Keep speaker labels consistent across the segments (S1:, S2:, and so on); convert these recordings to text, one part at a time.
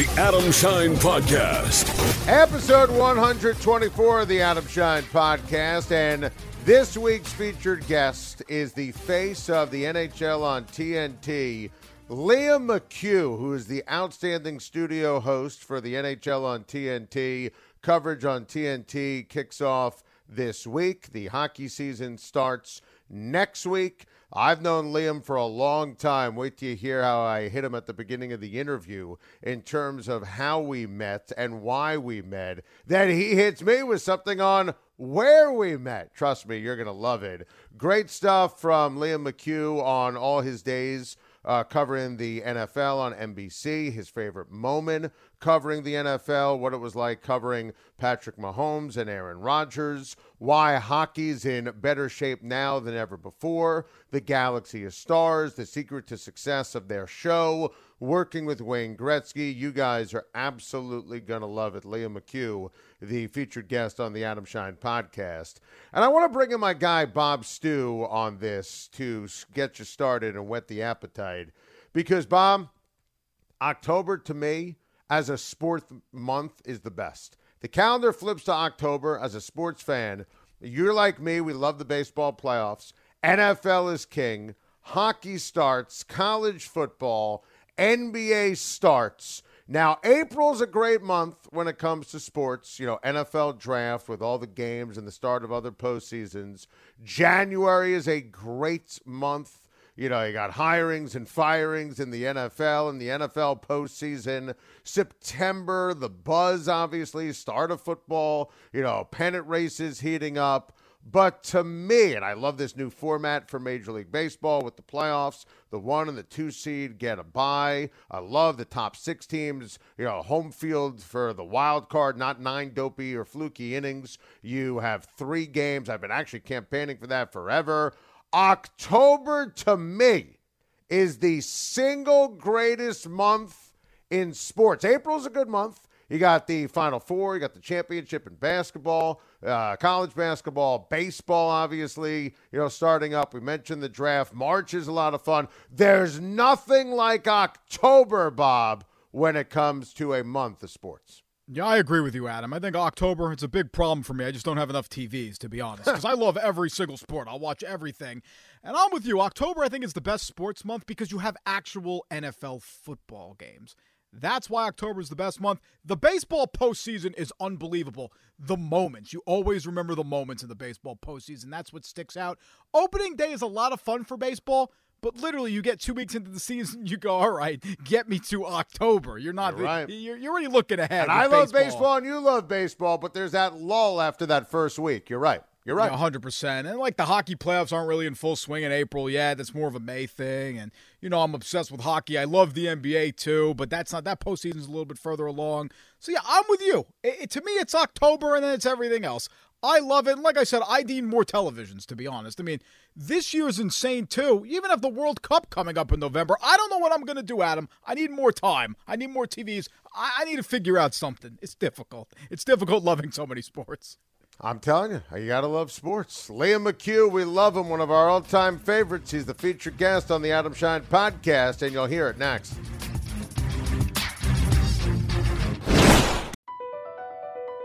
S1: The Adam Schein Podcast.
S2: Episode 124 of the Adam Schein Podcast. And this week's featured guest is the face of the NHL on TNT, Liam McHugh, who is the outstanding studio host for the NHL on TNT. Coverage on TNT kicks off this week. The hockey season starts next week. I've known Liam for a long time. Wait till you hear how I hit him at the beginning of the interview in terms of how we met and why we met. Then he hits me with something on where we met. Trust me, you're going to love it. Great stuff from Liam McHugh on all his days uh, covering the NFL on NBC, his favorite moment covering the NFL, what it was like covering Patrick Mahomes and Aaron Rodgers, why hockey's in better shape now than ever before, the galaxy of stars, the secret to success of their show, working with Wayne Gretzky. You guys are absolutely going to love it. Liam McHugh, the featured guest on the Adam Schein podcast. And I want to bring in my guy, Bob Stew, on this to get you started and whet the appetite. Because, Bob, October to me, as a sports month, is the best. The calendar flips to October as a sports fan. You're like me, we love the baseball playoffs. NFL is king. Hockey starts, college football, NBA starts. Now, April's a great month when it comes to sports. You know, NFL draft with all the games and the start of other postseasons. January is a great month. You know, you got hirings and firings in the NFL and the NFL postseason. September, the buzz, obviously, start of football, you know, pennant races heating up. But to me, and I love this new format for Major League Baseball with the playoffs, the one and the two seed get a bye. I love the top six teams, you know, home field for the wild card, not nine dopey or fluky innings. You have three games. I've been actually campaigning for that forever. October to me is the single greatest month in sports. April's a good month. You got the Final Four, you got the championship in basketball, uh, college basketball, baseball, obviously, you know, starting up. We mentioned the draft. March is a lot of fun. There's nothing like October, Bob, when it comes to a month of sports.
S3: Yeah, I agree with you, Adam. I think October, it's a big problem for me. I just don't have enough TVs, to be honest, because I love every single sport. I'll watch everything. And I'm with you. October, I think, is the best sports month because you have actual NFL football games. That's why October is the best month. The baseball postseason is unbelievable. The moments. You always remember the moments in the baseball postseason. That's what sticks out. Opening day is a lot of fun for baseball, but literally you get two weeks into the season, you go, all right, get me to October. You're not
S2: You're right.
S3: You're, you're already looking ahead.
S2: And I love baseball. and you love baseball, but there's that lull after that first week. You're right. You're right.
S3: Yeah, 100%. And like the hockey playoffs aren't really in full swing in April yet. That's more of a May thing. And, you know, I'm obsessed with hockey. I love the NBA too, but that's not, that postseason's a little bit further along. So, yeah, I'm with you. It, it, to me, it's October and then it's everything else. I love it. And like I said, I need more televisions, to be honest. I mean, this year's insane too. Even have the World Cup coming up in November. I don't know what I'm going to do, Adam. I need more time. I need more TVs. I, I need to figure out something. It's difficult. It's difficult loving so many sports.
S2: I'm telling you, you got to love sports. Liam McHugh, we love him, one of our all time favorites. He's the featured guest on the Adam Schein podcast, and you'll hear it next.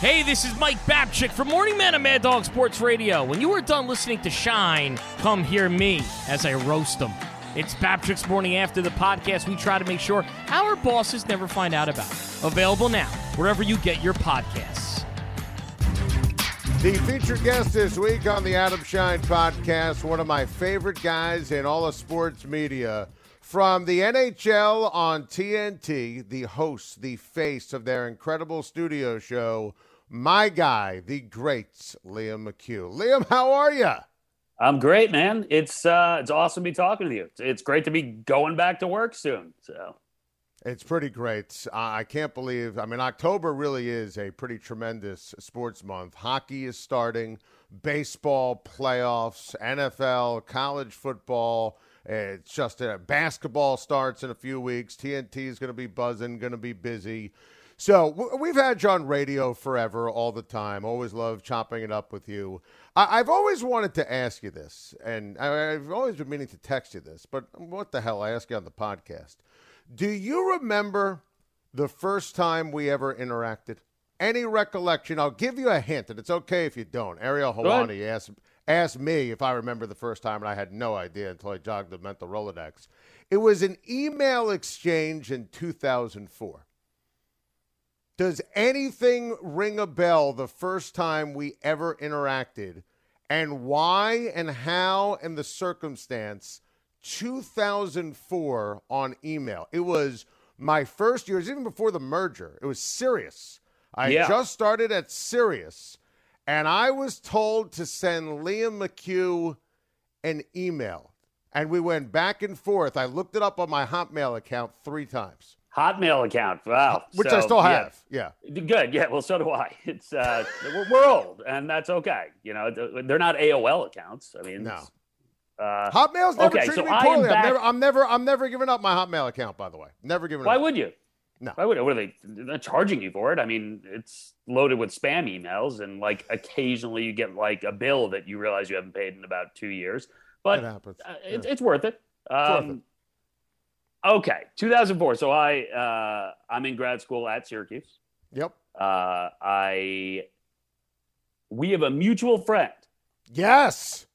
S4: Hey, this is Mike Babchik from Morning Man of Mad Dog Sports Radio. When you are done listening to Schein, come hear me as I roast them. It's Babchik's Morning After the podcast. We try to make sure our bosses never find out about it. Available now, wherever you get your podcasts.
S2: The featured guest this week on the Adam Schein podcast, one of my favorite guys in all of sports media. From the NHL on TNT, the host, the face of their incredible studio show, my guy, the great Liam McHugh. Liam, how are you?
S5: I'm great, man. It's uh, it's awesome to be talking to you. It's, it's great to be going back to work soon. So
S2: it's pretty great. I can't believe. I mean, October really is a pretty tremendous sports month. Hockey is starting, baseball playoffs, NFL, college football. It's just a basketball starts in a few weeks. TNT is going to be buzzing, going to be busy. So we've had you on radio forever, all the time. Always love chopping it up with you. I- have always wanted to ask you this, and I- I've always been meaning to text you this, but what the hell? I ask you on the podcast. Do you remember the first time we ever interacted? Any recollection? I'll give you a hint, and it's okay if you don't. Ariel Helwani asked asked me if I remember the first time, and I had no idea until I jogged the mental Rolodex. It was an email exchange in 2004. Does anything ring a bell the first time we ever interacted? And why and how and the circumstance 2004 on email. It was my first year, it was even before the merger. It was Sirius. I yeah. just started at Sirius, and I was told to send Liam McHugh an email. And we went back and forth. I looked it up on my Hotmail account three times.
S5: Hotmail account. Wow.
S2: Which so, I still have. Yeah.
S5: yeah. Good. Yeah. Well, so do I. It's uh, we're, old, and that's okay. You know, they're not AOL accounts. I mean,
S2: no. Uh, Hotmail's never
S5: okay,
S2: treated
S5: so
S2: me poorly. I'm never, I'm never, I'm never giving up my Hotmail account. By the way, never giving.
S5: Up why
S2: up.
S5: would you?
S2: No.
S5: Why would? What are they? They're not charging you for it. I mean, it's loaded with spam emails, and like occasionally you get like a bill that you realize you haven't paid in about two years. But it happens. Uh, yeah. it's, it's worth it. Um, it's worth it. Okay, 2004. So I uh, I'm in grad school at Syracuse.
S2: Yep.
S5: Uh, I we have a mutual friend.
S2: Yes.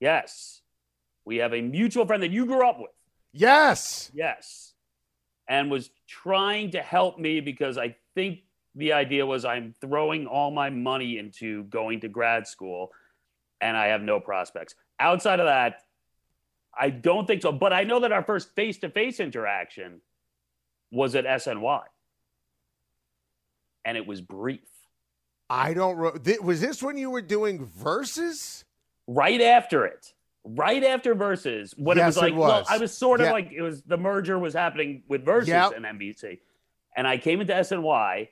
S5: Yes, we have a mutual friend that you grew up with.
S2: Yes.
S5: Yes, and was trying to help me because I think the idea was I'm throwing all my money into going to grad school, and I have no prospects outside of that I don't think so. But I know that our first face to face interaction was at SNY, and it was brief.
S2: I don't. Was this when you were doing Versus?
S5: Right after it, right after Versus when
S2: yes,
S5: it was like,
S2: it was.
S5: well, I was sort of like it was the merger was happening with Versus
S2: yep.
S5: and NBC, and I came into SNY,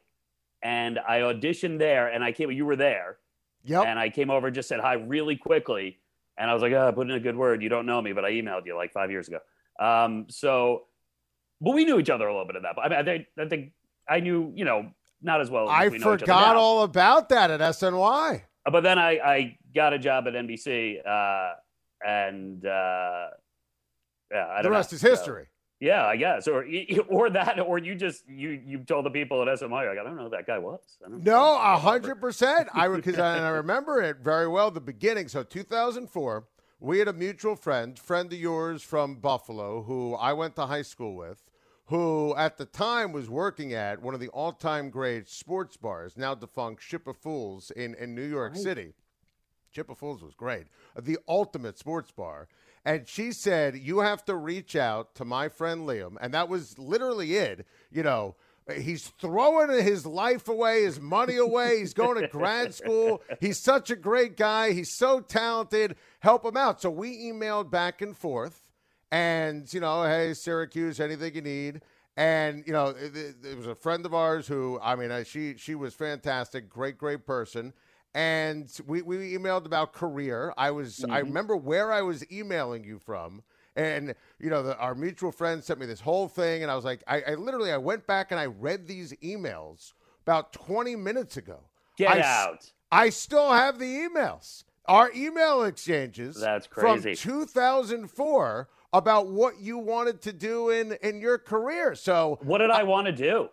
S5: and I auditioned there, and I came. You were there,
S2: yep.
S5: And I came over and just said hi really quickly and I was like, oh, put in a good word. You don't know me, but I emailed you like five years ago. Um, so, but we knew each other a little bit at that. But I, mean, I think, I think I knew, you know, not as well. As
S2: I forgot all about that at SNY.
S5: But then I, I got a job at NBC, uh, and uh, Yeah, I
S2: the rest
S5: know.
S2: is
S5: So,
S2: history.
S5: yeah, I guess, or or that, or you just you you told the people at SNY, like, I don't know who that guy was. I don't
S2: No, a hundred percent. I because I, I remember it very well. The beginning. So 2004, we had a mutual friend, friend of yours from Buffalo, who I went to high school with, who at the time was working at one of the all-time great sports bars, now defunct Ship of Fools in in New York City. Ship of Fools was great, the ultimate sports bar. And she said, You have to reach out to my friend Liam. And that was literally it. You know, he's throwing his life away, his money away. He's going to grad school. He's such a great guy. He's so talented. Help him out. So we emailed back and forth. And, you know, hey, Syracuse, anything you need. And, you know, it, it- was a friend of ours who, I mean, she, she was fantastic, great, great person and we, we emailed about career. I was I mm-hmm. remember where I was emailing you from, and you know the, our mutual friend sent me this whole thing, and I was like, I, I literally I went back and I read these emails about twenty minutes ago.
S5: Get
S2: I
S5: out.
S2: I still have the emails. Our email exchanges.
S5: That's
S2: From
S5: crazy.
S2: 2004 about what you wanted to do in in your career. So
S5: What did I want to do?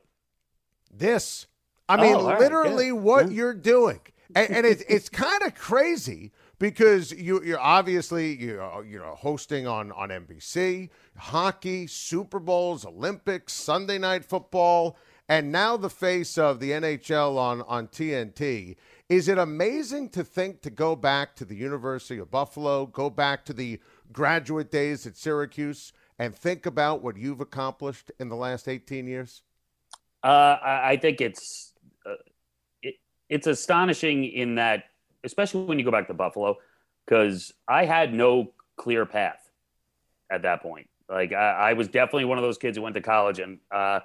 S2: this. I mean,
S5: Oh, right,
S2: literally
S5: good.
S2: what you're doing, and, and it's it's kind of crazy because you you're obviously you you know hosting on on NBC, hockey, Super Bowls, Olympics, Sunday Night Football, and now the face of the NHL on on TNT. Is it amazing to think to go back to the University of Buffalo, go back to the graduate days at Syracuse, and think about what you've accomplished in the last 18 years?
S5: Uh, I, think it's it, it's astonishing in that, especially when you go back to Buffalo, because I had no clear path at that point. Like I, I was definitely one of those kids who went to college and uh,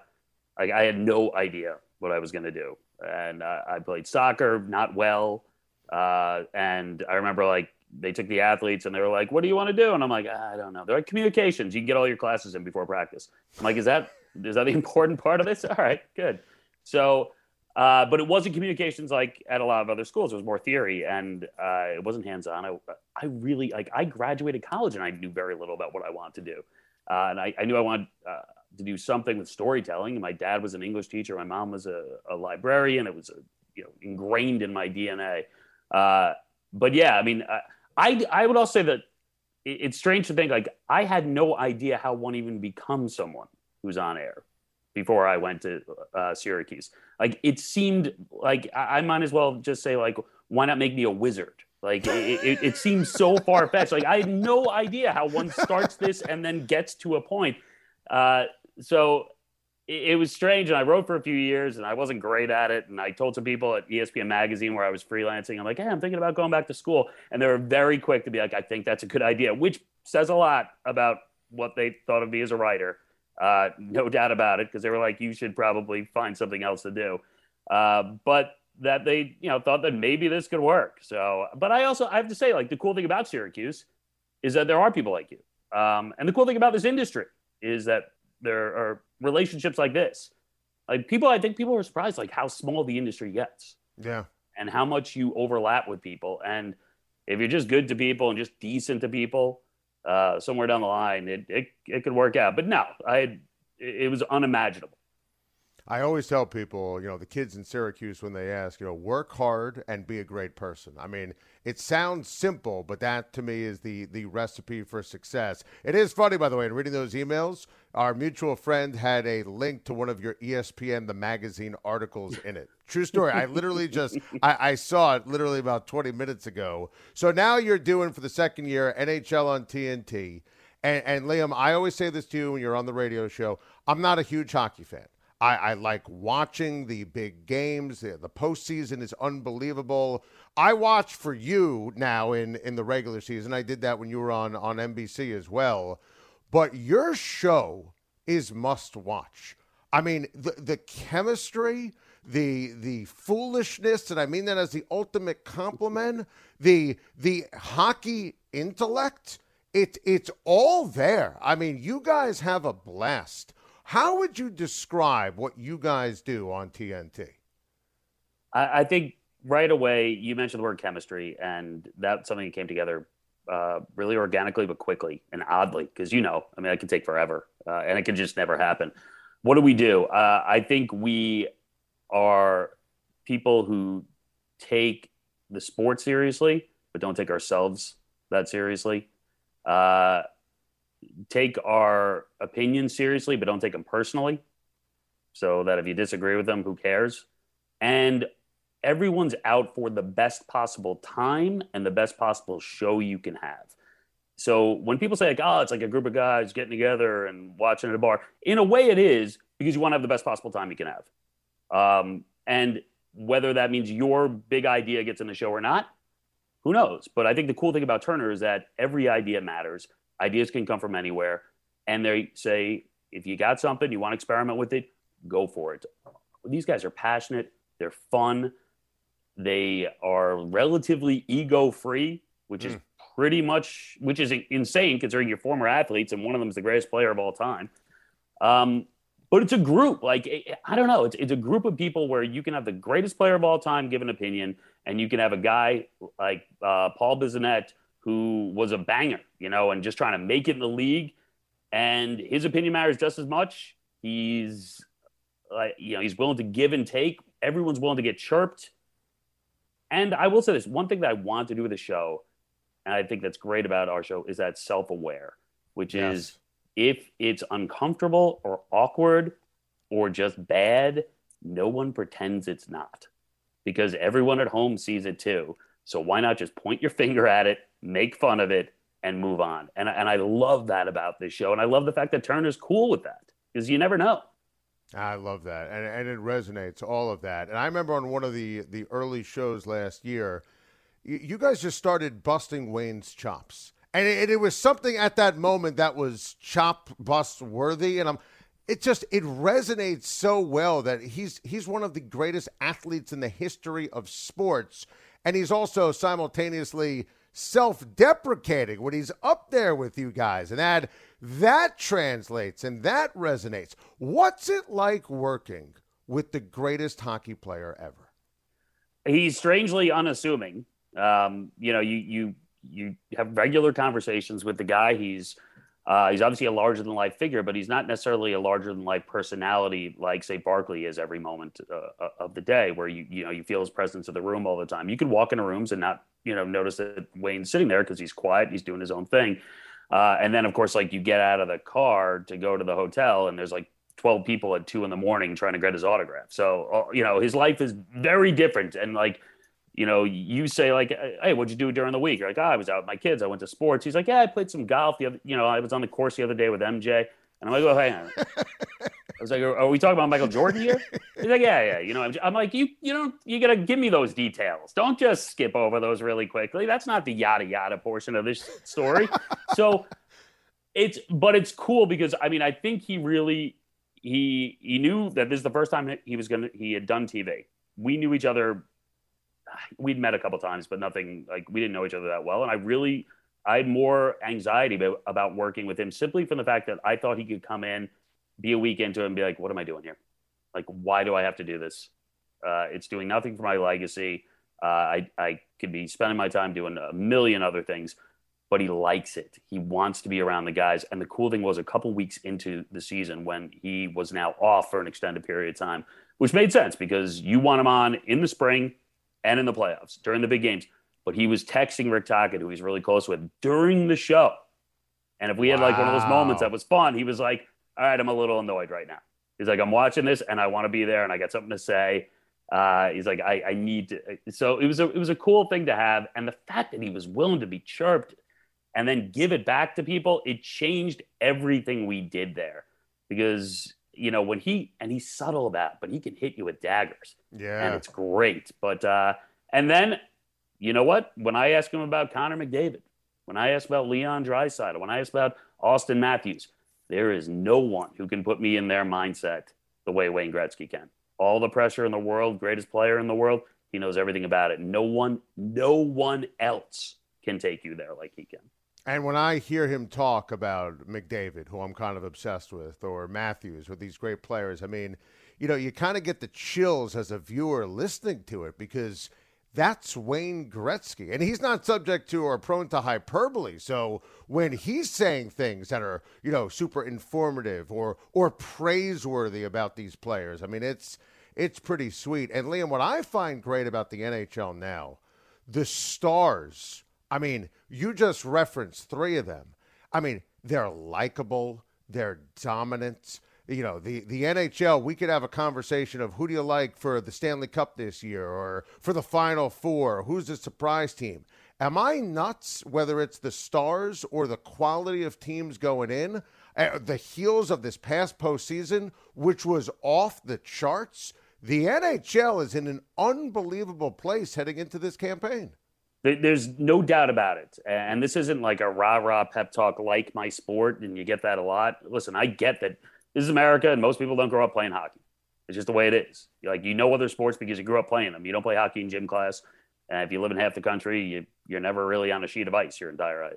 S5: like I had no idea what I was going to do, and uh, I played soccer not well, uh, and I remember like they took the athletes and they were like, "What do you want to do?" And I'm like, "I don't know." They're like, "Communications. You can get all your classes in before practice." I'm like, "Is that is that the important part of this?" All right, good. So, uh, but it wasn't communications like at a lot of other schools. It was more theory, and uh, it wasn't hands on. I, I really like. I graduated college and I knew very little about what I wanted to do, uh, and I, I knew I wanted uh, to do something with storytelling. My dad was an English teacher. My mom was a, a librarian. It was uh you know ingrained in my DNA. Uh, but yeah, I mean, I, I would also say that it- it's strange to think like I had no idea how one even becomes someone who's on air before I went to uh, Syracuse. Like it seemed like I, I might as well just say like, why not make me a wizard? Like it, it, it seems so far fetched. Like I had no idea how one starts this and then gets to a point. Uh, so it, it was strange, and I wrote for a few years, and I wasn't great at it. And I told some people at ESPN magazine where I was freelancing, I'm like, hey, I'm thinking about going back to school, and they were very quick to be like, I think that's a good idea, which says a lot about what they thought of me as a writer. Uh, no doubt about it, because they were like, you should probably find something else to do. Uh, but that they, you know, thought that maybe this could work. So, but I also I have to say, like, the cool thing about Syracuse is that there are people like you, um, and the cool thing about this industry is that there are relationships like this. Like people, I think people are surprised like how small the industry gets
S2: Yeah.
S5: and how much you overlap with people. And if you're just good to people and just decent to people, uh, somewhere down the line, it, it it could work out. But no, I it, it was unimaginable.
S2: I always tell people, you know, the kids in Syracuse when they ask, you know, work hard and be a great person. I mean, it sounds simple, but that to me is the the recipe for success. It is funny, by the way, in reading those emails, our mutual friend had a link to one of your ESPN the magazine articles in it. True story. I literally just I, I saw it literally about 20 minutes ago. So now you're doing for the second year NHL on TNT. And, and Liam, I always say this to you when you're on the radio show. I'm not a huge hockey fan. I, I like watching the big games. The, the postseason is unbelievable. I watch for you now in, in the regular season. I did that when you were on, on NBC as well. But your show is must watch. I mean, the, the chemistry, the the foolishness, and I mean that as the ultimate compliment, the the hockey intellect, it it's all there. I mean, you guys have a blast. How would you describe what you guys do on TNT?
S5: I, I think right away you mentioned the word chemistry, and that's something that came together uh, really organically but quickly and oddly because you know i mean it can take forever uh, and it can just never happen. What do we do? Uh, i think we are people who take the sport seriously but don't take ourselves that seriously. Uh, take our opinions seriously but don't take them personally so that if you disagree with them who cares and everyone's out for the best possible time and the best possible show you can have. So when people say like, oh, it's like a group of guys getting together and watching at a bar, in a way it is because you want to have the best possible time you can have. Um, and whether that means your big idea gets in the show or not, who knows? But I think the cool thing about Turner is that every idea matters. Ideas can come from anywhere. And they say, if you got something, you want to experiment with it, go for it. These guys are passionate, they're fun, they are relatively ego free, which mm. is pretty much which is insane considering you're former athletes and one of them is the greatest player of all time. Um, but it's a group like I don't know. It's it's a group of people where you can have the greatest player of all time give an opinion, and you can have a guy like uh, Paul Bissonnette who was a banger, you know, and just trying to make it in the league, and his opinion matters just as much. He's like you know he's willing to give and take. Everyone's willing to get chirped. And I will say this one thing that I want to do with the show, and I think that's great about our show, is that self aware, which yes. is if it's uncomfortable or awkward or just bad, no one pretends it's not because everyone at home sees it too. So why not just point your finger at it, make fun of it, and move on? And, and I love that about this show. And I love the fact that Turner's cool with that because you never know.
S2: I love that, and and it resonates all of that. And I remember on one of the the early shows last year, you, guys just started busting Wayne's chops, and it, it, was something at that moment that was chop bust worthy. And I'm, it just it resonates so well that he's he's one of the greatest athletes in the history of sports, and he's also simultaneously self-deprecating when he's up there with you guys, and that that translates and that resonates. What's it like working with the greatest hockey player ever?
S5: He's strangely unassuming. Um, you know, you you you have regular conversations with the guy. He's uh, he's obviously a larger than life figure, but he's not necessarily a larger than life personality like say Barkley is every moment uh, of the day, where you you know you feel his presence in the room all the time. You could walk into rooms and not you know notice that Wayne's sitting there because he's quiet, he's doing his own thing. Uh, and then of course like you get out of the car to go to the hotel and there's like 12 people at two in the morning trying to get his autograph. So uh, you know his life is very different and like you know, you say like, "Hey, what'd you do during the week?" You're like, oh, "I was out with my kids. I went to sports." He's like, "Yeah, I played some golf. The other, you know, I was on the course the other day with MJ." And I'm like, "Oh, hey." I was like, "Are we talking about Michael Jordan here?" He's like, "Yeah, yeah." You know, I'm like, "You, you don't, you gotta give me those details. Don't just skip over those really quickly. That's not the yada yada portion of this story." so it's, but it's cool because I mean, I think he really he he knew that this is the first time he was gonna he had done TV. We knew each other we'd met a couple times, but nothing like we didn't know each other that well. And I really, I had more anxiety about, working with him simply from the fact that I thought he could come in, be a week into it, and be like, "What am I doing here? Like, why do I have to do this? Uh, it's doing nothing for my legacy. Uh, I I could be spending my time doing a million other things." But he likes it. He wants to be around the guys. And the cool thing was, a couple weeks into the season, when he was now off for an extended period of time, which made sense because you want him on in the spring and in the playoffs during the big games. But he was texting Rick Tocchet, who he's really close with, during the show. And if we had like one of those moments that was fun, he was like, "All right, I'm a little annoyed right now." He's like, "I'm watching this, and I want to be there, and I got something to say." Uh, he's like, I, I need to. So it was a it was a cool thing to have, and the fact that he was willing to be chirped and then give it back to people, it changed everything we did there. Because you know, when he and he's subtle about, but he can hit you with daggers.
S2: Yeah.
S5: And it's great. But uh and then you know what? When I ask him about Connor McDavid, when I ask about Leon Draisaitl, when I ask about Auston Matthews, there is no one who can put me in their mindset the way Wayne Gretzky can. All the pressure in the world, greatest player in the world, he knows everything about it. No one, no one else can take you there like he can.
S2: And when I hear him talk about McDavid, who I'm kind of obsessed with, or Matthews, with these great players, I mean, you know, you kind of get the chills as a viewer listening to it because that's Wayne Gretzky. And he's not subject to or prone to hyperbole. So when he's saying things that are, you know, super informative or or praiseworthy about these players, I mean, it's it's pretty sweet. And Liam, what I find great about the NHL now, the stars. I mean, you just referenced three of them. I mean, they're likable, they're dominant. You know, the, the NHL, we could have a conversation of who do you like for the Stanley Cup this year or for the Final Four? Who's the surprise team? Am I nuts whether it's the stars or the quality of teams going in? Uh, the heels of this past postseason, which was off the charts, the NHL is in an unbelievable place heading into this campaign.
S5: There's no doubt about it. And this isn't like a rah rah pep talk like my sport, and you get that a lot. Listen, I get that this is America, and most people don't grow up playing hockey. It's just the way it is. Like you know other sports because you grew up playing them. You don't play hockey in gym class, and if you live in half the country, you, you're never really on a sheet of ice your entire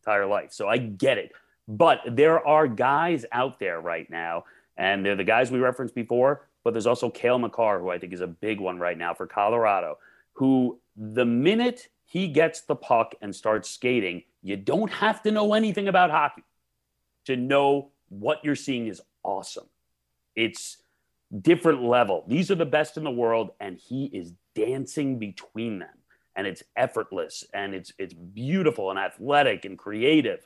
S5: entire life. So I get it. But there are guys out there right now, and they're the guys we referenced before. But there's also Cale Makar, who I think is a big one right now for Colorado, who the minute he gets the puck and starts skating, you don't have to know anything about hockey to know what you're seeing is awesome. It's different level. These are the best in the world, and he is dancing between them. And it's effortless and it's it's beautiful and athletic and creative.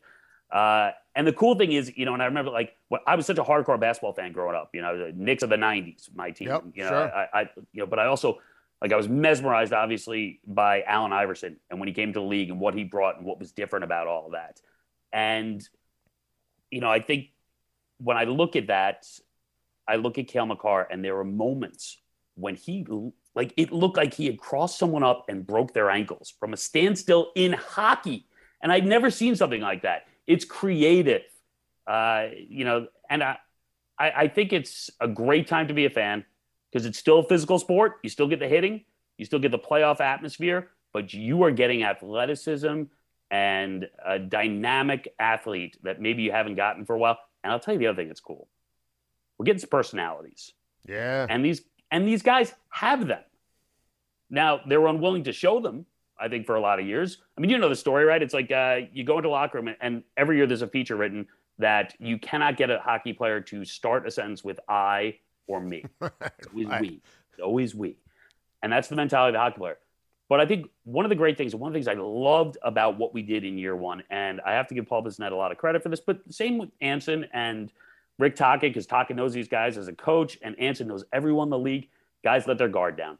S5: Uh, and the cool thing is, you know, and I remember like when I was such a hardcore basketball fan growing up, you know, the Knicks of the '90s, my team.
S2: Yep,
S5: you know,
S2: sure.
S5: I, I, you know, but I also like I was mesmerized, obviously, by Allen Iverson and when he came to the league and what he brought and what was different about all of that. And you know, I think when I look at that, I look at Cale Makar, and there were moments when he like it looked like he had crossed someone up and broke their ankles from a standstill in hockey, and I'd never seen something like that. It's creative, uh, you know, and I, I, I think it's a great time to be a fan because it's still a physical sport. You still get the hitting, you still get the playoff atmosphere, but you are getting athleticism and a dynamic athlete that maybe you haven't gotten for a while. And I'll tell you the other thing that's cool. We're getting some personalities.
S2: Yeah.
S5: And these and these guys have them. Now they're unwilling to show them. I think for a lot of years. I mean, you know the story, right? It's like uh, you go into locker room, and, and every year there's a feature written that you cannot get a hockey player to start a sentence with "I" or "me." It's always
S2: Right.
S5: we. It's always we, and that's the mentality of the hockey player. But I think one of the great things, one of the things I loved about what we did in year one, and I have to give Paul Bissonnette a lot of credit for this, but same with Anson and Rick Tocchet, because Tocchet knows these guys as a coach, and Anson knows everyone in the league. Guys let their guard down.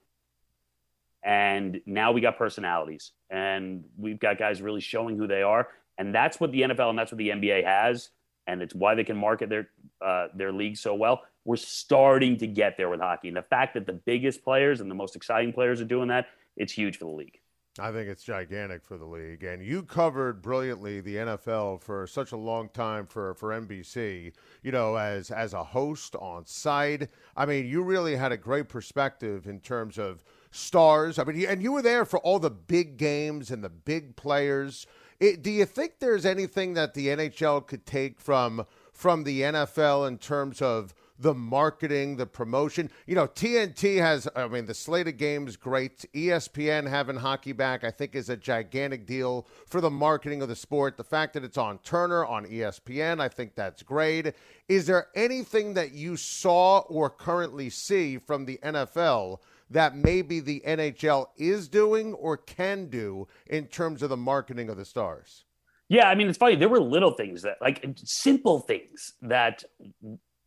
S5: And now we got personalities, and we've got guys really showing who they are. And that's what the NFL and that's what the NBA has, and it's why they can market their uh, their league so well. We're starting to get there with hockey, and the fact that the biggest players and the most exciting players are doing that, it's huge for the league.
S2: I think it's gigantic for the league. And you covered brilliantly the NFL for such a long time for, for NBC, you know, as as a host on site. I mean, you really had a great perspective in terms of stars. I mean, and you were there for all the big games and the big players. It, do you think there's anything that the NHL could take from from the NFL in terms of the marketing, the promotion. You know, TNT has, I mean, the slate of games, great. ESPN having hockey back, I think, is a gigantic deal for the marketing of the sport. The fact that it's on Turner, on ESPN, I think that's great. Is there anything that you saw or currently see from the NFL that maybe the NHL is doing or can do in terms of the marketing of the stars?
S5: Yeah, I mean, it's funny. There were little things that, like, simple things that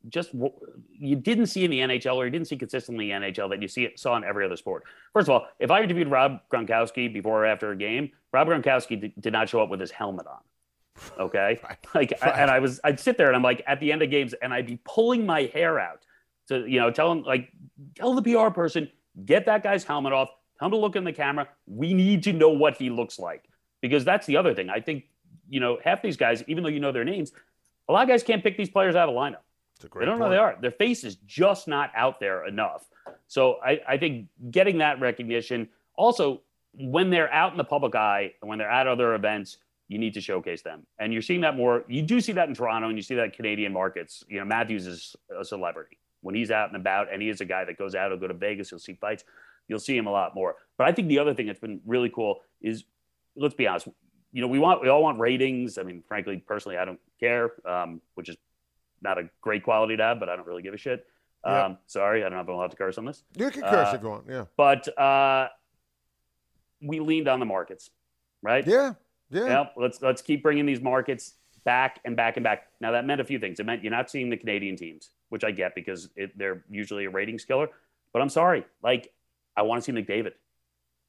S5: just you didn't see in the NHL or you didn't see consistently in the NHL that you see saw in every other sport. First of all, if I interviewed Rob Gronkowski before or after a game, Rob Gronkowski d- did not show up with his helmet on. Okay, like, I- and I was, I'd sit there and I'm like, at the end of games, and I'd be pulling my hair out to, you know, tell him like, tell the PR person, get that guy's helmet off, tell him to look in the camera. We need to know what he looks like because that's the other thing. I think, you know, half these guys, even though you know their names, a lot of guys can't pick these players out of lineup.
S2: A
S5: They don't know they are. Their face is just not out there enough. So I, I think getting that recognition. Also, when they're out in the public eye and when they're at other events, you need to showcase them. And you're seeing that more. You do see that in Toronto and you see that in Canadian markets. You know, Matthews is a celebrity when he's out and about, and he is a guy that goes out. He'll go to Vegas. He'll see fights. you'll see him a lot more. But I think the other thing that's been really cool is, let's be honest, you know, we want we all want ratings. I mean, frankly, personally, I don't care, um, which is not a great quality to have, but I don't really give a shit. Um, Sorry, I don't know if I'm allowed to curse on this.
S2: You can curse
S5: Uh,
S2: if you want. Yeah.
S5: But uh, we leaned on the markets, right?
S2: Yeah. Yeah.
S5: Yeah, let's let's keep bringing these markets back and back and back. Now that meant a few things. It meant you're not seeing the Canadian teams, which I get because it, they're usually a ratings killer. But I'm sorry, like I want to see McDavid,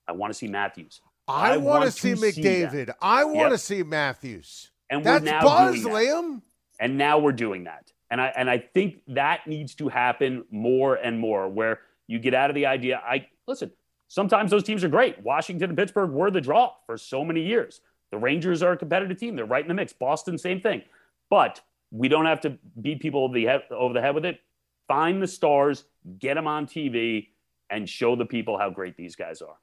S5: I want to see Matthews,
S2: I,
S5: I
S2: want to
S5: want
S2: see
S5: to see.
S2: McDavid. I want
S5: Yep.
S2: to see Matthews.
S5: and
S2: That's buzz. Liam.
S5: And now we're doing that. And I and I think that needs to happen more and more, where you get out of the idea. I listen. Sometimes those teams are great. Washington and Pittsburgh were the draw for so many years. The Rangers are a competitive team. They're right in the mix. Boston, same thing. But we don't have to beat people over the head, over the head with it. Find the stars, get them on TV, and show the people how great these guys are.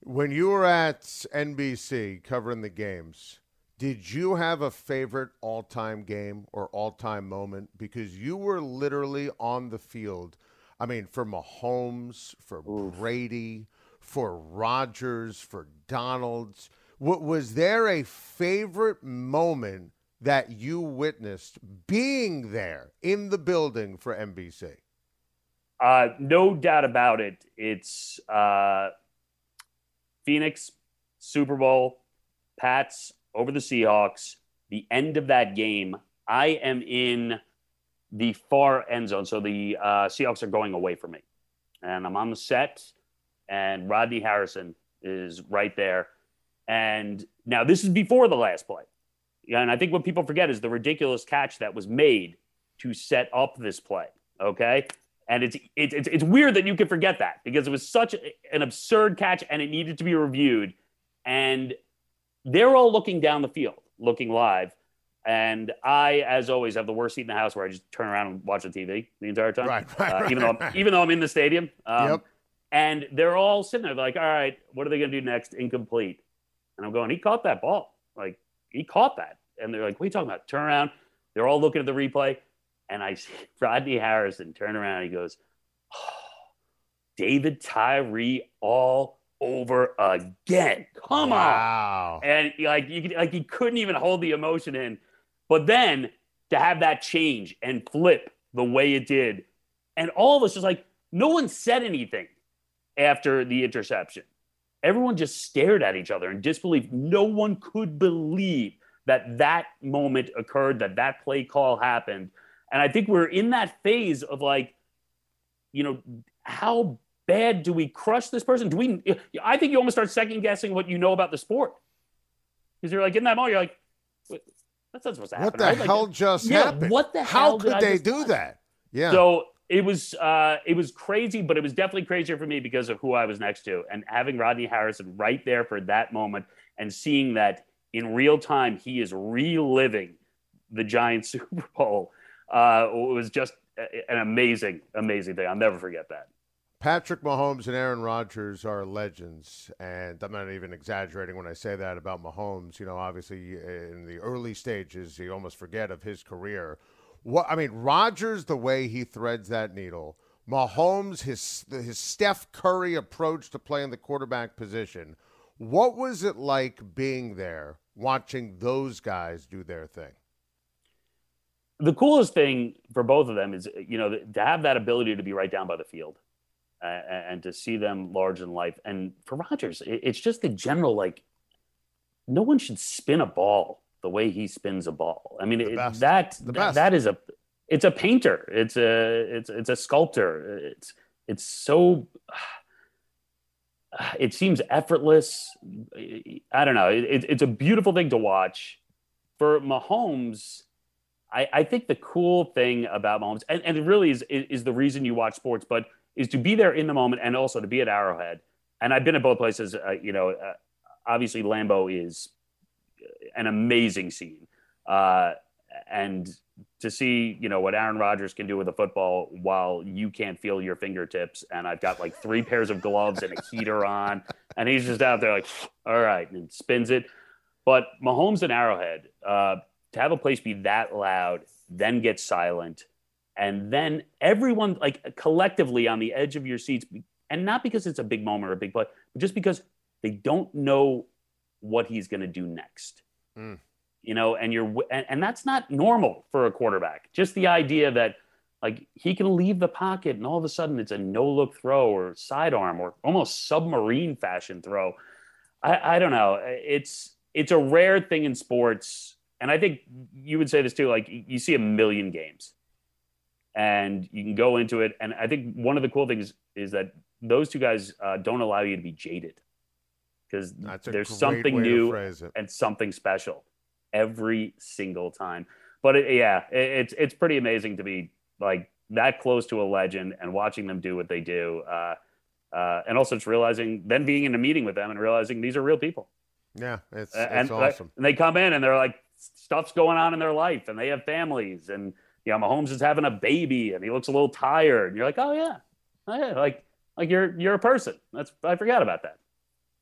S2: When you were at NBC covering the games, did you have a favorite all time game or all time moment? Because you were literally on the field. I mean, for Mahomes, for Brady, for Rodgers, for Donalds. What was there a favorite moment that you witnessed being there in the building for NBC?
S5: Uh, no doubt about it. It's uh, Phoenix, Super Bowl, Pats over the Seahawks. The end of that game, I am in the far end zone. So the uh, Seahawks are going away from me. And I'm on the set, and Rodney Harrison is right there. And now this is before the last play. And I think what people forget is the ridiculous catch that was made to set up this play. Okay. And it's, it's, it's, it's weird that you can forget that because it was such an absurd catch and it needed to be reviewed. And they're all looking down the field, looking live. And I, as always, have the worst seat in the house where I just turn around and watch the TV the entire time.
S2: Right, right,
S5: Uh,
S2: right,
S5: even though I'm,
S2: right.
S5: even though I'm in the stadium. Um,
S2: Yep.
S5: And they're all sitting there like, all right, what are they going to do next? Incomplete. And I'm going, he caught that ball. Like, he caught that. And they're like, what are you talking about? Turn around. They're all looking at the replay. And I see Rodney Harrison turn around. And he goes, oh, David Tyree all over again. Come on and like you could, like he couldn't even hold the emotion in. But then to have that change and flip the way it did, and all of us just like no one said anything after the interception. Everyone just stared at each other in disbelief. No one could believe that that moment occurred, that that play call happened. And I think we're in that phase of like, you know, how bad do we crush this person? Do we? I think you almost start second guessing what you know about the sport because you're like in that moment, you're like, "Wait, that's not supposed to happen.
S2: What the
S5: right?" Like,
S2: hell just
S5: yeah,
S2: happened?
S5: what the
S2: How could they do
S5: watch?
S2: that? Yeah.
S5: So it was uh, it was crazy, but it was definitely crazier for me because of who I was next to and having Rodney Harrison right there for that moment and seeing that in real time he is reliving the Giants Super Bowl uh, was just an amazing, amazing thing. I'll never forget that.
S2: Patrick Mahomes and Aaron Rodgers are legends, and I'm not even exaggerating when I say that about Mahomes. You know, obviously in the early stages, you almost forget of his career. What I mean, Rodgers, the way he threads that needle, Mahomes, his his Steph Curry approach to playing the quarterback position. What was it like being there, watching those guys do their thing?
S5: the coolest thing for both of them is you know to have that ability to be right down by the field and to see them large in life. And for Rodgers it's just the general like no one should spin a ball the way he spins a ball. I mean it, that that is a it's a painter. It's a it's it's a sculptor. It's it's so it seems effortless. I don't know. It, it's a beautiful thing to watch. For Mahomes I, I think the cool thing about Mahomes, and, and it really is, is the reason you watch sports, but is to be there in the moment and also to be at Arrowhead. And I've been at both places. Uh, you know, uh, obviously Lambeau is an amazing scene, uh, and to see you know what Aaron Rodgers can do with a football while you can't feel your fingertips, and I've got like three pairs of gloves and a heater on, and he's just out there like, all right, and spins it. But Mahomes and Arrowhead. Uh, to have a place be that loud, then get silent, and then everyone like collectively on the edge of your seats and not because it's a big moment or a big play, but just because they don't know what he's going to do next.
S2: Mm.
S5: You know, and you're and, and that's not normal for a quarterback. Just the idea that like he can leave the pocket and all of a sudden it's a no look throw or sidearm or almost submarine fashion throw. I, I don't know. It's it's a rare thing in sports, and I think you would say this too. Like you see a million games, and you can go into it. And I think one of the cool things is that those two guys uh, don't allow you to be jaded because there's something new and something special every single time. But it, yeah, it, it's it's pretty amazing to be like that close to a legend and watching them do what they do. Uh, uh, and also just realizing, then being in a meeting with them and realizing these are real people.
S2: Yeah, it's,
S5: it's and,
S2: awesome.
S5: And they come in and they're like, stuff's going on in their life, and they have families, and you know, Mahomes is having a baby, and he looks a little tired, and you're like, oh yeah, oh, yeah, like like you're you're a person. That's I forgot about that.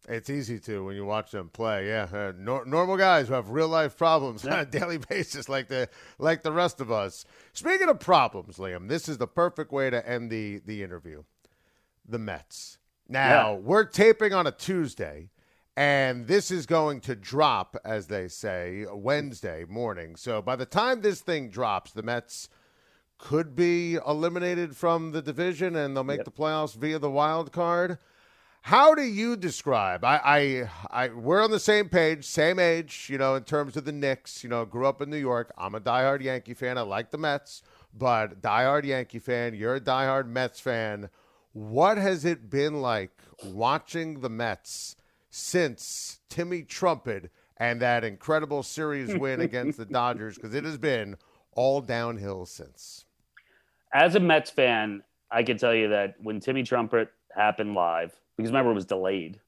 S2: It's easy to when you watch them play. Yeah, uh, nor- normal guys who have real life problems yeah. on a daily basis, like the like the rest of us. Speaking of problems, Liam, this is the perfect way to end the the interview. The Mets. Now yeah. we're taping on a Tuesday, and this is going to drop, as they say, Wednesday morning. So by the time this thing drops, the Mets could be eliminated from the division, and they'll make yep. the playoffs via the wild card. How do you describe? I, I, I, we're on the same page, same age, you know, in terms of the Knicks. You know, grew up in New York. I'm a diehard Yankee fan. I like the Mets, but diehard Yankee fan. You're a diehard Mets fan. What has it been like watching the Mets since Timmy Trumpet and that incredible series win against the Dodgers? Because it has been all downhill since.
S5: As a Mets fan, I can tell you that when Timmy Trumpet happened live, because remember it was delayed.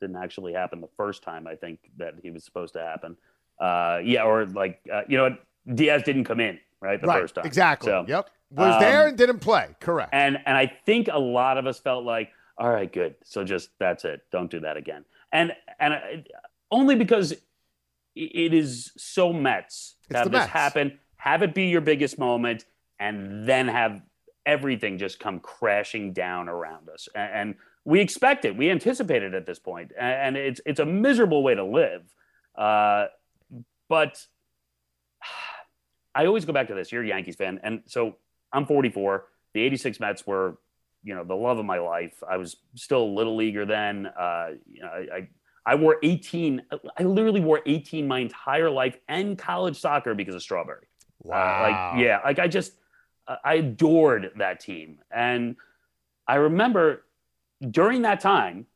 S5: Didn't actually happen the first time. I think that he was supposed to happen. Uh, yeah, or like uh, you know, Diaz didn't come in right the
S2: right,
S5: first time.
S2: Exactly. So, yep. Was um, there and didn't play. Correct.
S5: And and I think a lot of us felt like, all right, good. So just that's it. Don't do that again. And and uh, only because it is so Mets to have this Mets. happen, have it be your biggest moment, and then have everything just come crashing down around us. And, and we expect it. We anticipate it at this point, and it's it's a miserable way to live. Uh, but I always go back to this. You're a Yankees fan, and so I'm 44. The '86 Mets were, you know, the love of my life. I was still a little leaguer then. Uh, you know, I, I I wore 18. I literally wore 18 my entire life and college soccer because of Strawberry.
S2: Wow.
S5: Uh, like yeah, like I just I adored that team, and I remember during that time,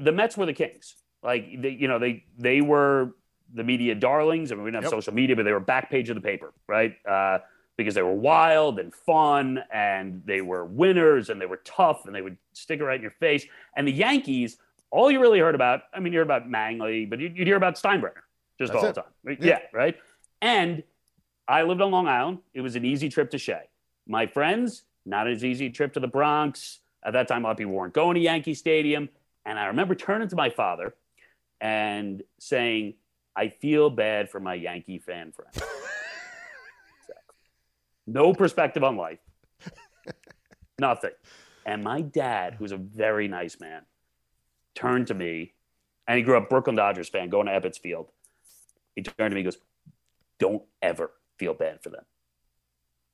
S5: the Mets were the Kings. Like they, you know, they they were the media darlings. I mean, we didn't have yep. social media, but they were back page of the paper, right? Uh, because they were wild and fun, and they were winners, and they were tough, and they would stick it right in your face. And the Yankees, all you really heard about, I mean, you heard about Mattingly, but you'd, hear about Steinbrenner just That's all it. the time. Yeah. yeah, right. And I lived on Long Island. It was an easy trip to Shea. My friends, not as easy trip to the Bronx. At that time, a lot of people weren't going to Yankee Stadium. And I remember turning to my father and saying, I feel bad for my Yankee fan friend. No perspective on life, nothing. And my dad, who's a very nice man, turned to me, and he grew up Brooklyn Dodgers fan, going to Ebbets Field. He turned to me and goes, Don't ever feel bad for them.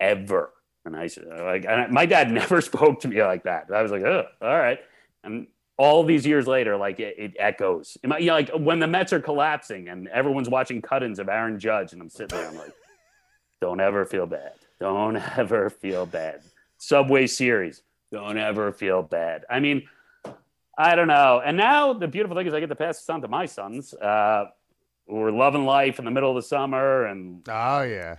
S5: Ever. And I said, like, and my dad never spoke to me like that. I was like, oh, all right. And all these years later, like it, it echoes. You know, like when the Mets are collapsing and everyone's watching cut-ins of Aaron Judge, and I'm sitting there, I'm like, don't ever feel bad. Don't ever feel bad. Subway Series, don't ever feel bad. I mean, I don't know. And now the beautiful thing is I get to pass this on to my sons, uh, who are loving life in the middle of the summer, and
S2: oh yeah,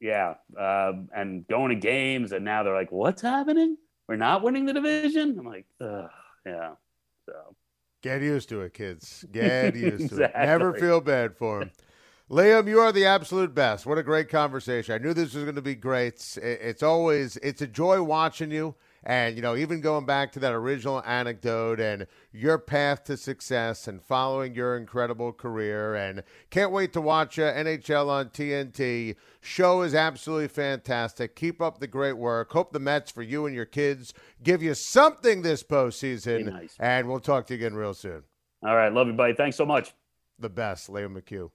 S5: yeah, uh, and going to games, and now they're like, "What's happening? We're not winning the division." I'm like, Ugh, yeah. So
S2: get used to it, kids. Get used exactly. to it. Never feel bad for them. Liam, you are the absolute best. What a great conversation. I knew this was going to be great. It's, it's always it's a joy watching you. And, you know, even going back to that original anecdote and your path to success and following your incredible career. And can't wait to watch uh, NHL on TNT. Show is absolutely fantastic. Keep up the great work. Hope the Mets, for you and your kids, give you something this postseason.
S5: Nice.
S2: And we'll talk to you again real soon.
S5: All right. Love you, buddy. Thanks so much.
S2: The best, Liam McHugh.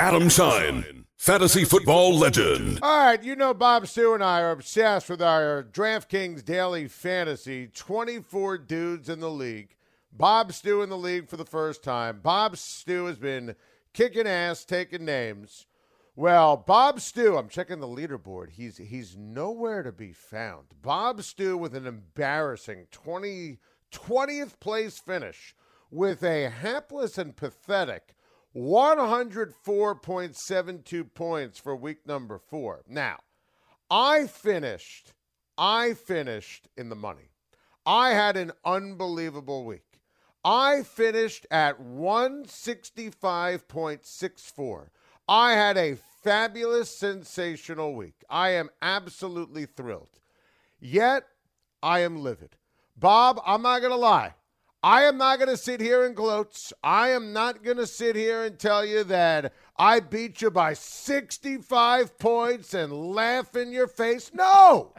S1: Adam Schein, fantasy football legend.
S2: All right, you know Bob Stew and I are obsessed with our DraftKings daily fantasy. 24 dudes in the league. Bob Stew in the league for the first time. Bob Stew has been kicking ass, taking names. Well, Bob Stew, I'm checking the leaderboard. He's he's nowhere to be found. Bob Stew with an embarrassing 20, 20th place finish with a hapless and pathetic 104.72 points for week number four. Now, I finished, I finished in the money. I had an unbelievable week. I finished at 165.64. I had a fabulous, sensational week. I am absolutely thrilled. Yet, I am livid. Bob, I'm not going to lie. I am not going to sit here and gloat. I am not going to sit here and tell you that I beat you by 65 points and laugh in your face. No,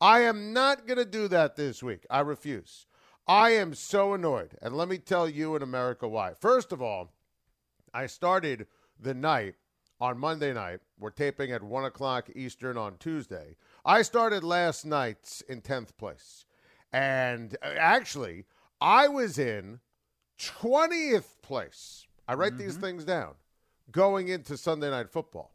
S2: I am not going to do that this week. I refuse. I am so annoyed. And let me tell you in America why. First of all, I started the night on Monday night. We're taping at 1 o'clock Eastern on Tuesday. I started last night in 10th place. And uh, actually, I was in 20th place. I write mm-hmm. these things down going into Sunday Night Football.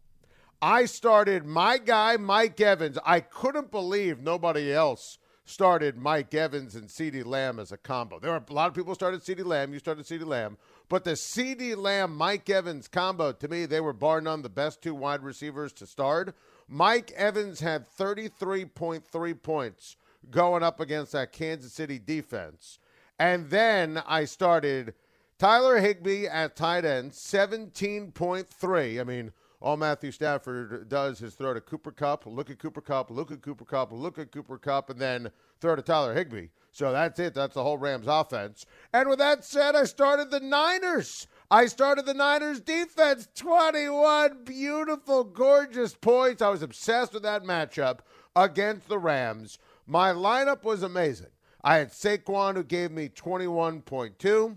S2: I started my guy, Mike Evans. I couldn't believe nobody else started Mike Evans and CeeDee Lamb as a combo. There were a lot of people started CeeDee Lamb. You started CeeDee Lamb. But the CeeDee Lamb, Mike Evans combo, to me, they were bar none the best two wide receivers to start. Mike Evans had 33.3 points going up against that Kansas City defense. And then I started Tyler Higbee at tight end, 17.3. I mean, all Matthew Stafford does is throw to Cooper Kupp, look at Cooper Kupp, look at Cooper Kupp, look at Cooper Kupp, and then throw to Tyler Higbee. So that's it. That's the whole Rams offense. And with that said, I started the Niners. I started the Niners defense. 21 beautiful, gorgeous points. I was obsessed with that matchup against the Rams. My lineup was amazing. I had Saquon who gave me 21.2.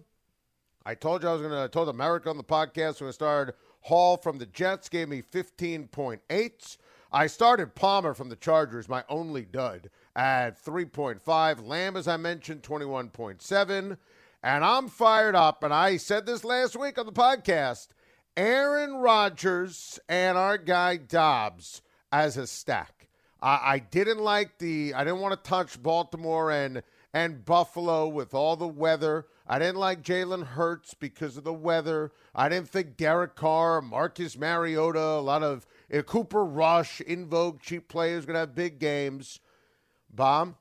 S2: I told you I was going to, I told America on the podcast when I started. Hall from the Jets gave me 15.8. I started Palmer from the Chargers, my only dud, at 3.5. Lamb, as I mentioned, 21.7. And I'm fired up. And I said this last week on the podcast Aaron Rodgers and our guy Doubs as a stack. I, I didn't like the, I didn't want to touch Baltimore and and Buffalo with all the weather. I didn't like Jalen Hurts because of the weather. I didn't think Derek Carr, Marcus Mariota, a lot of uh, Cooper Rush, in vogue cheap players going to have big games. Bomb,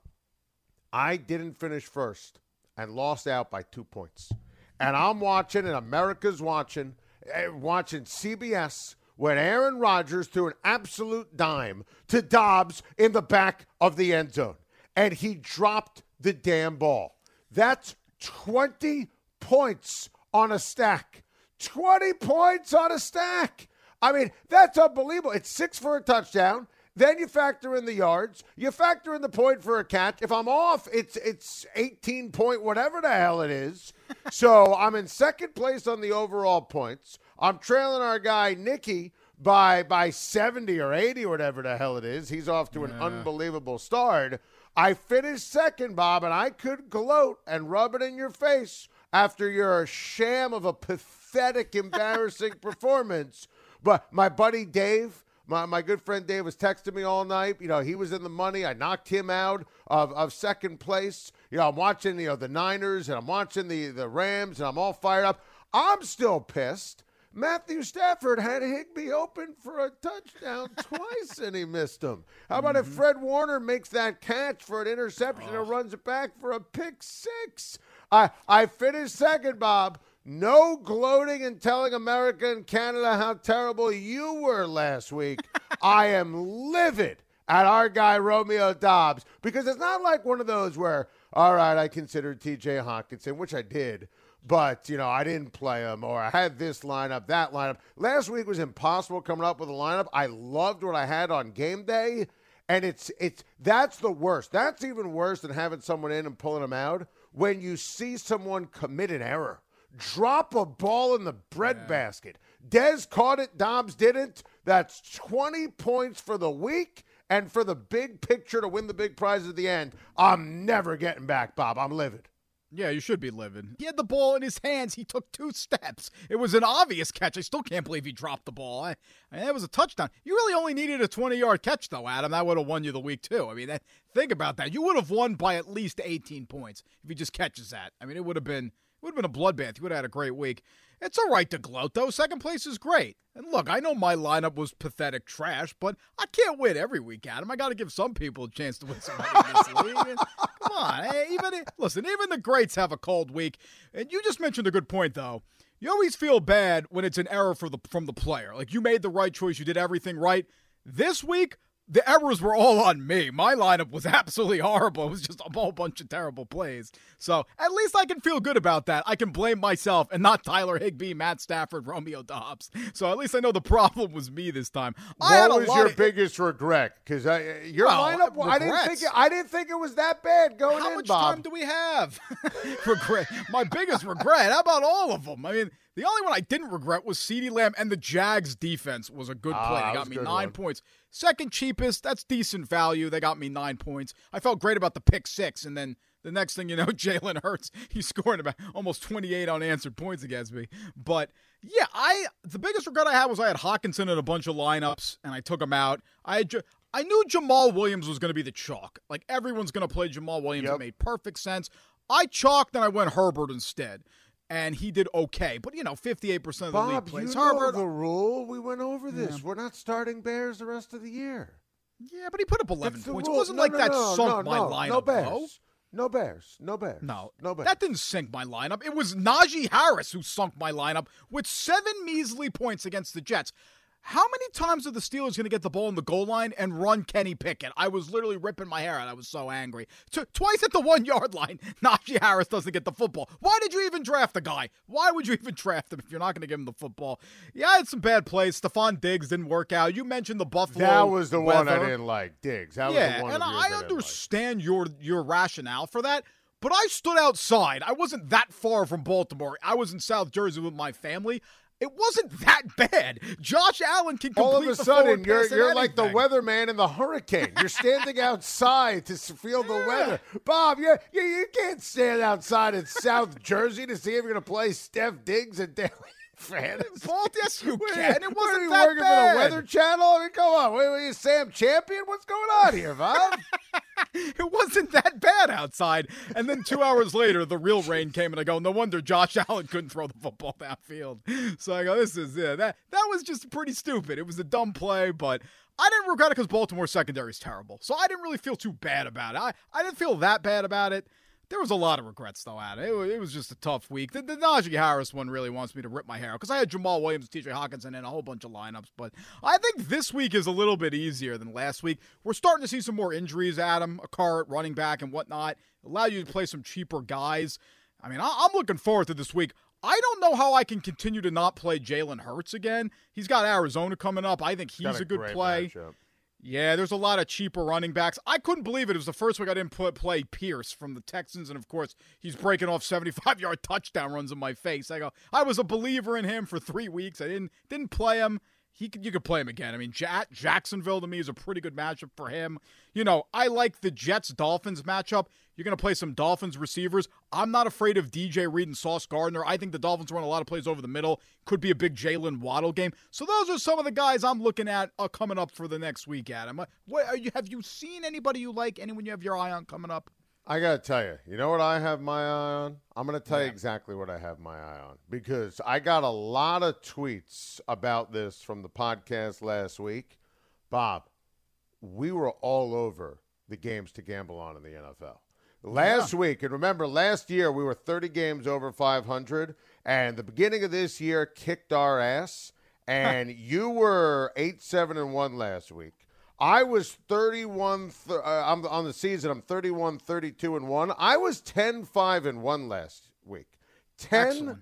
S2: I didn't finish first and lost out by two points. And I'm watching, and America's watching, uh, watching CBS when Aaron Rodgers threw an absolute dime to Doubs in the back of the end zone. And he dropped the damn ball. That's 20 points on a stack. 20 points on a stack. I mean, that's unbelievable. It's six for a touchdown. Then you factor in the yards. You factor in the point for a catch. If I'm off, it's it's 18 point whatever the hell it is. so I'm in second place on the overall points. I'm trailing our guy Nicky by by 70 or 80 or whatever the hell it is. He's off to an unbelievable start. I finished second, Bob, and I could gloat and rub it in your face after your sham of a pathetic, embarrassing performance. But my buddy Dave, my, my good friend Dave was texting me all night. You know, he was in the money. I knocked him out of, of second place. You know, I'm watching, you know, the Niners and I'm watching the, the Rams and I'm all fired up. I'm still pissed Matthew Stafford had Higbee open for a touchdown twice and he missed him. How about mm-hmm. if Fred Warner makes that catch for an interception oh. and runs it back for a pick six? I I finished second, Bob. No gloating and telling America and Canada how terrible you were last week. I am livid. at our guy Romeo Doubs because it's not like one of those where, all right, I considered TJ Hockenson, which I did, but you know I didn't play him or I had this lineup, that lineup. Last week was impossible coming up with a lineup. I loved what I had on game day, and it's it's that's the worst. That's even worse than having someone in and pulling them out when you see someone commit an error. Drop a ball in the breadbasket. Dez caught it, Doubs didn't. That's 20 points for the week and for the big picture to win the big prize at the end. I'm never getting back, Bob. I'm livid.
S3: Yeah, you should be living. He had the ball in his hands. He took two steps. It was an obvious catch. I still can't believe he dropped the ball. I, I that was a touchdown. You really only needed a 20 yard catch, though, Adam. That would have won you the week, too. I mean, that, think about that. You would have won by at least 18 points if he just catches that. I mean, it would have been. It would have been a bloodbath. You would have had a great week. It's all right to gloat, though. Second place is great. And look, I know my lineup was pathetic trash, but I can't win every week, Adam. I got to give some people a chance to win some money this league. Come on, hey, even listen, even the greats have a cold week. And you just mentioned a good point, though. You always feel bad when it's an error for the from the player. Like you made the right choice, you did everything right. This week, the errors were all on me. My lineup was absolutely horrible. It was just a whole bunch of terrible plays. So at least I can feel good about that. I can blame myself and not Tyler Higbee, Matt Stafford, Romeo Doubs. So at least I know the problem was me this time.
S2: What was your of... biggest regret? Because your well, lineup, regrets. I didn't think it, I didn't think it was that bad going
S3: How
S2: in.
S3: much
S2: Bob.
S3: time do we have? regret. My biggest regret. How about all of them? I mean. The only one I didn't regret was CeeDee Lamb and the Jags defense was a good ah, play. Ah, they got me nine one. points. Second cheapest, that's decent value. They got me nine points. I felt great about the pick six, and then the next thing you know, Jalen Hurts, he's scoring about almost 28 unanswered points against me. But yeah, I the biggest regret I had was I had Hockenson in a bunch of lineups, and I took him out. I had, I knew Jamaal Williams was going to be the chalk. Like everyone's going to play Jamaal Williams. Yep. It made perfect sense. I chalked and I went Herbert instead and he did okay. But you know, fifty-eight percent of the
S2: Bob,
S3: league plays
S2: you
S3: Herbert.
S2: Know the rule we went over this. Yeah. We're not starting Bears the rest of the year.
S3: Yeah, but he put up eleven points. It wasn't no, like no, that
S2: no,
S3: sunk my lineup.
S2: No Bears.
S3: Though.
S2: No Bears. No Bears.
S3: No.
S2: No Bears.
S3: That didn't sink my lineup. It was Najee Harris who sunk my lineup with seven measly points against the Jets. How many times are the Steelers going to get the ball in the goal line and run Kenny Pickett? I was literally ripping my hair out. I was so angry. T- twice at the one yard line, Najee Harris doesn't get the football. Why did you even draft the guy? Why would you even draft him if you're not going to give him the football? Yeah, I had some bad plays. Stefon Diggs didn't work out. You mentioned the Buffalo.
S2: That was the
S3: weather.
S2: one I didn't like. Diggs. That
S3: yeah,
S2: and
S3: I understand your your rationale for that. But I stood outside. I wasn't that far from Baltimore. I was in South Jersey with my family. It wasn't that bad. Josh Allen can complete
S2: all of a sudden you're you're like the weatherman in the hurricane. You're standing outside to feel the yeah. weather. Bob, you you can't stand outside in South Jersey to see if you're going to play Steph Diggs and Daily Fantasy.
S3: Bolt, yes, you can. It wasn't
S2: what, are you
S3: that
S2: working
S3: bad.
S2: for the Weather Channel? I mean, come on. Wait, you Sam Champion? What's going on here, Bob?
S3: it wasn't that bad outside. And then two hours later, the real rain came, and I go, no wonder Josh Allen couldn't throw the football downfield. So I go, this is yeah, that that was just pretty stupid. It was a dumb play, but I didn't regret it because Baltimore secondary is terrible. So I didn't really feel too bad about it. I, I didn't feel that bad about it. There was a lot of regrets though, Adam. It, it was just a tough week. The, the Najee Harris one really wants me to rip my hair out because I had Jamaal Williams, T.J. Hockenson, and a whole bunch of lineups. But I think this week is a little bit easier than last week. We're starting to see some more injuries, Adam, a cart, running back, and whatnot. Allow you to play some cheaper guys. I mean, I, I'm looking forward to this week. I don't know how I can continue to not play Jalen Hurts again. He's got Arizona coming up. I think he's a, a, good play.
S2: Matchup.
S3: Yeah, there's a lot of cheaper running backs. I couldn't believe it. It was the first week I didn't put, play Pierce from the Texans, and of course, he's breaking off 75 yard touchdown runs in my face. I go, I was a believer in him for three weeks. I didn't didn't play him he could, you could play him again. I mean, Jack, Jacksonville to me is a pretty good matchup for him. You know, I like the Jets Dolphins matchup. You're going to play some Dolphins receivers. I'm not afraid of DJ Reed and Sauce Gardner. I think the Dolphins run a lot of plays over the middle. Could be a big Jaylen Waddle game. So those are some of the guys I'm looking at uh, coming up for the next week, Adam. Uh, what, you, have you seen anybody you like? Anyone you have your eye on coming up?
S2: I got to tell you, you know what I have my eye on? I'm going to tell yeah. you exactly what I have my eye on because I got a lot of tweets about this from the podcast last week. Bob, we were all over the games to gamble on in the NFL. Last yeah. week, and remember, last year we were 30 games over 500, and the beginning of this year kicked our ass. And you were eight, seven, and one last week. I was 31 th- uh, I'm on the season I'm 31 32 and 1. I was 10 5 and 1 last week. 10
S3: Excellent.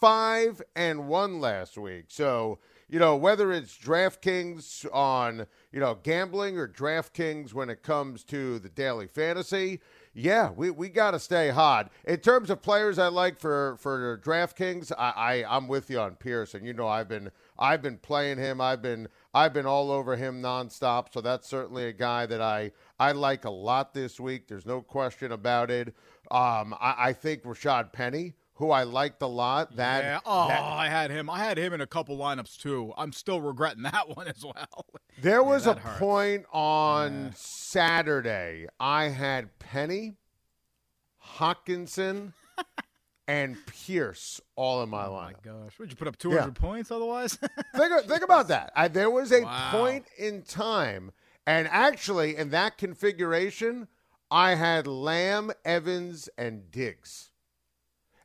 S2: 5 and 1 last week. So, you know, whether it's DraftKings on, you know, gambling or DraftKings when it comes to the daily fantasy, yeah, we, we got to stay hot. In terms of players I like for for DraftKings, I, I I'm with you on Pearson. You know, I've been I've been playing him. I've been I've been all over him nonstop. So that's certainly a guy that I I like a lot this week. There's no question about it. Um, I, I think Rashad Penny, who I liked a lot. That,
S3: yeah. Oh,
S2: that-
S3: I had him. I had him in a couple lineups too. I'm still regretting that one as well.
S2: There was a
S3: hurts.
S2: point on Saturday. I had Penny, Hockenson, and Pierce all in my
S3: Oh my
S2: lineup.
S3: gosh! Would you put up 200 points otherwise?
S2: think, think about that. I, there was a
S3: Wow.
S2: point in time, and actually, in that configuration, I had Lamb, Evans, and Diggs.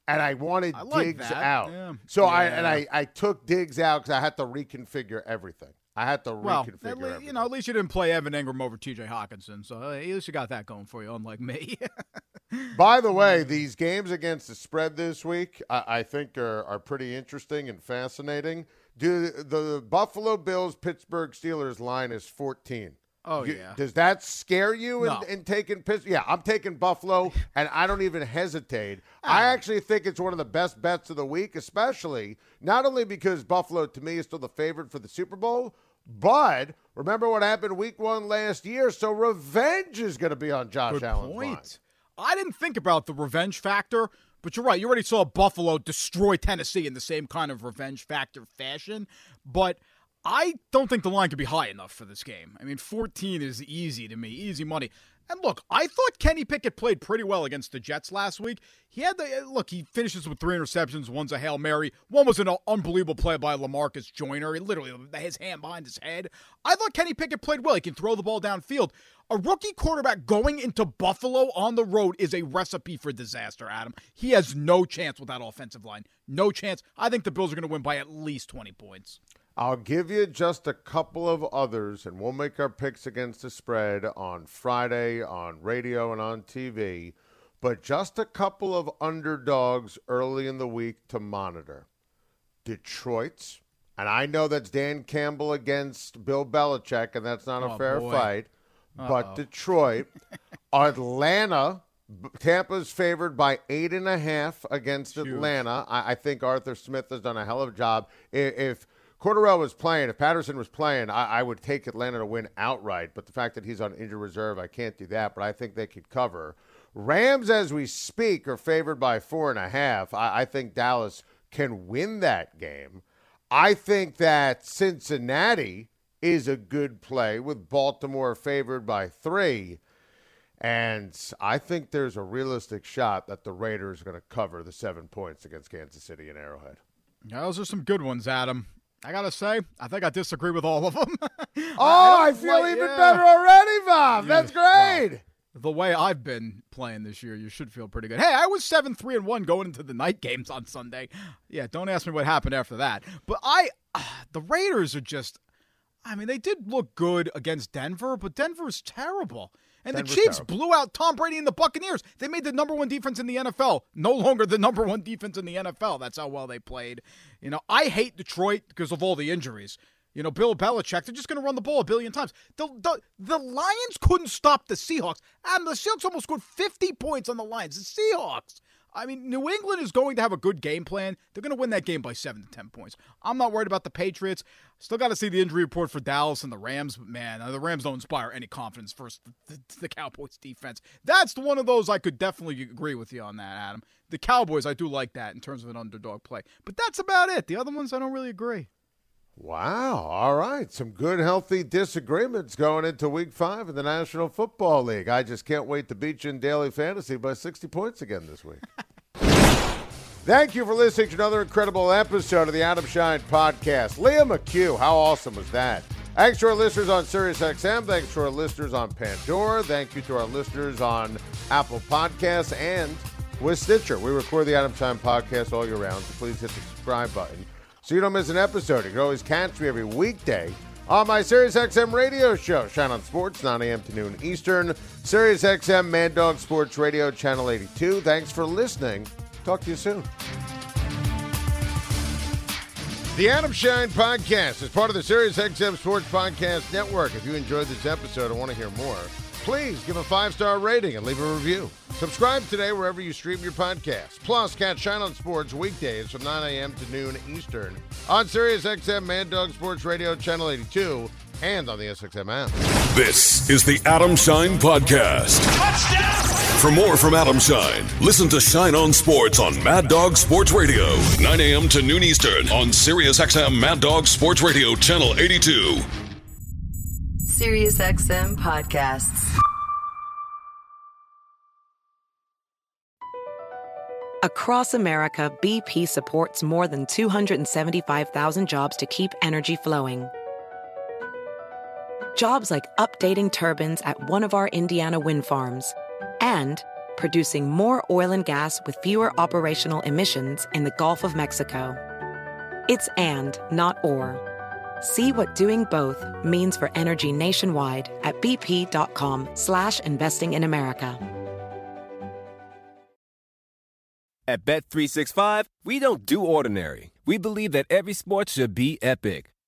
S2: And I wanted
S3: I like
S2: Diggs
S3: that,
S2: out.
S3: yeah.
S2: So I and I, I took Diggs out because I had to reconfigure everything. I had to
S3: well,
S2: reconfigure
S3: at le-
S2: everything.
S3: you know, at least you didn't play Evan Engram over T.J. Hockenson, so at least you got that going for you, unlike me.
S2: By the way, these games against the spread this week, I, I think are, are pretty interesting and fascinating. Do the Buffalo Bills Pittsburgh Steelers line is 14.
S3: Oh,
S2: You-
S3: yeah.
S2: Does that scare you in,
S3: No.
S2: in taking piss? Yeah, I'm taking Buffalo, and I don't even hesitate. I actually think it's one of the best bets of the week, especially not only because Buffalo to me is still the favorite for the Super Bowl, but remember what happened week one last year. So revenge is going to be on Josh
S3: Good
S2: Allen's line.
S3: point. I didn't think about the revenge factor, but you're right. You already saw Buffalo destroy Tennessee in the same kind of revenge factor fashion. But I don't think the line could be high enough for this game. I mean, 14 is easy to me, easy money. And look, I thought Kenny Pickett played pretty well against the Jets last week. He had the look. He finishes with three interceptions. One's a hail mary. One was an unbelievable play by Lamarcus Joyner. He literally his hand behind his head. I thought Kenny Pickett played well. He can throw the ball downfield. A rookie quarterback going into Buffalo on the road is a recipe for disaster. Adam, he has no chance with that offensive line. No chance. I think the Bills are going to win by at least twenty points.
S2: I'll give you just a couple of others, and we'll make our picks against the spread on Friday on radio and on TV. But just a couple of underdogs early in the week to monitor. Detroit's, and I know that's Dan Campbell against Bill Belichick, and that's not a
S3: Oh,
S2: fair
S3: boy.
S2: fight. But Detroit, Atlanta, Tampa's favored by eight and a half against Atlanta. I, I think Arthur Smith has done a hell of a job. If, if Cordarrelle was playing, if Patterson was playing, I, I would take Atlanta to win outright. But the fact that he's on injured reserve, I can't do that. But I think they could cover. Rams, as we speak, are favored by four and a half. I, I think Dallas can win that game. I think that Cincinnati is a good play with Baltimore favored by three. And I think there's a realistic shot that the Raiders are going to cover the seven points against Kansas City and Arrowhead.
S3: Those are some good ones, Adam. I gotta say, I think I disagree with all of them.
S2: Oh, I,
S3: don't
S2: feel
S3: like-
S2: even
S3: yeah.
S2: better already, Bob. That's great.
S3: the way I've been playing this year, you should feel pretty good. Hey, I was seven three and one going into the night games on Sunday. Yeah, don't ask me what happened after that. But I, ah, the Raiders are just. I mean, they did look good against Denver, but Denver's terrible. And the Chiefs
S2: terrible.
S3: blew out Tom Brady and the Buccaneers. They made the number one defense in the NFL. No longer the number one defense in the NFL. That's how well they played. You know, I hate Detroit because of all the injuries. You know, Bill Belichick, they're just going to run the ball a billion times. The, the, the Lions couldn't stop the Seahawks. And the Seahawks almost scored 50 points on the Lions. The Seahawks. I mean, New England is going to have a good game plan. They're going to win that game by 7 to 10 points. I'm not worried about the Patriots. Still got to see the injury report for Dallas and the Rams, but man, uh, the Rams don't inspire any confidence versus the, the Cowboys defense. That's one of those I could definitely agree with you on that, Adam. The Cowboys, I do like that in terms of an underdog play. But that's about it. The other ones, I don't really agree.
S2: Wow. All right. Some good, healthy disagreements going into week five of the National Football League. I just can't wait to beat you in daily fantasy by 60 points again this week. Thank you for listening to another incredible episode of the Adam Schein podcast. Liam McHugh, how awesome was that? Thanks to our listeners on SiriusXM. Thanks to our listeners on Pandora. Thank you to our listeners on Apple Podcasts and with Stitcher. We record the Adam Schein podcast all year round, so please hit the subscribe button so you don't miss an episode. You can always catch me every weekday on my SiriusXM radio show, Schein on Sports, 9 a.m. to noon Eastern. SiriusXM Mad Dog Sports Radio, Channel 82. Thanks for listening. Talk to you soon. The Adam Schein Podcast is part of the SiriusXM Sports Podcast Network. If you enjoyed this episode and want to hear more, please give a five star rating and leave a review. Subscribe today wherever you stream your podcast. Plus, catch Schein on Sports weekdays from 9 a.m. to noon Eastern on SiriusXM Mad Dog Sports Radio, Channel 82, and on the SXM app.
S1: This is the Adam Schein Podcast. For more from Adam Schein, listen to Schein on Sports on Mad Dog Sports Radio, 9 a.m. to noon Eastern on SiriusXM Mad Dog Sports Radio, Channel 82.
S6: SiriusXM podcasts.
S7: Across America, BP supports more than 275,000 jobs to keep energy flowing. Jobs like updating turbines at one of our Indiana wind farms and producing more oil and gas with fewer operational emissions in the Gulf of Mexico. It's and, not or. See what doing both means for energy nationwide at bp.com slash investing in America.
S8: At Bet365, we don't do ordinary. We believe that every sport should be epic.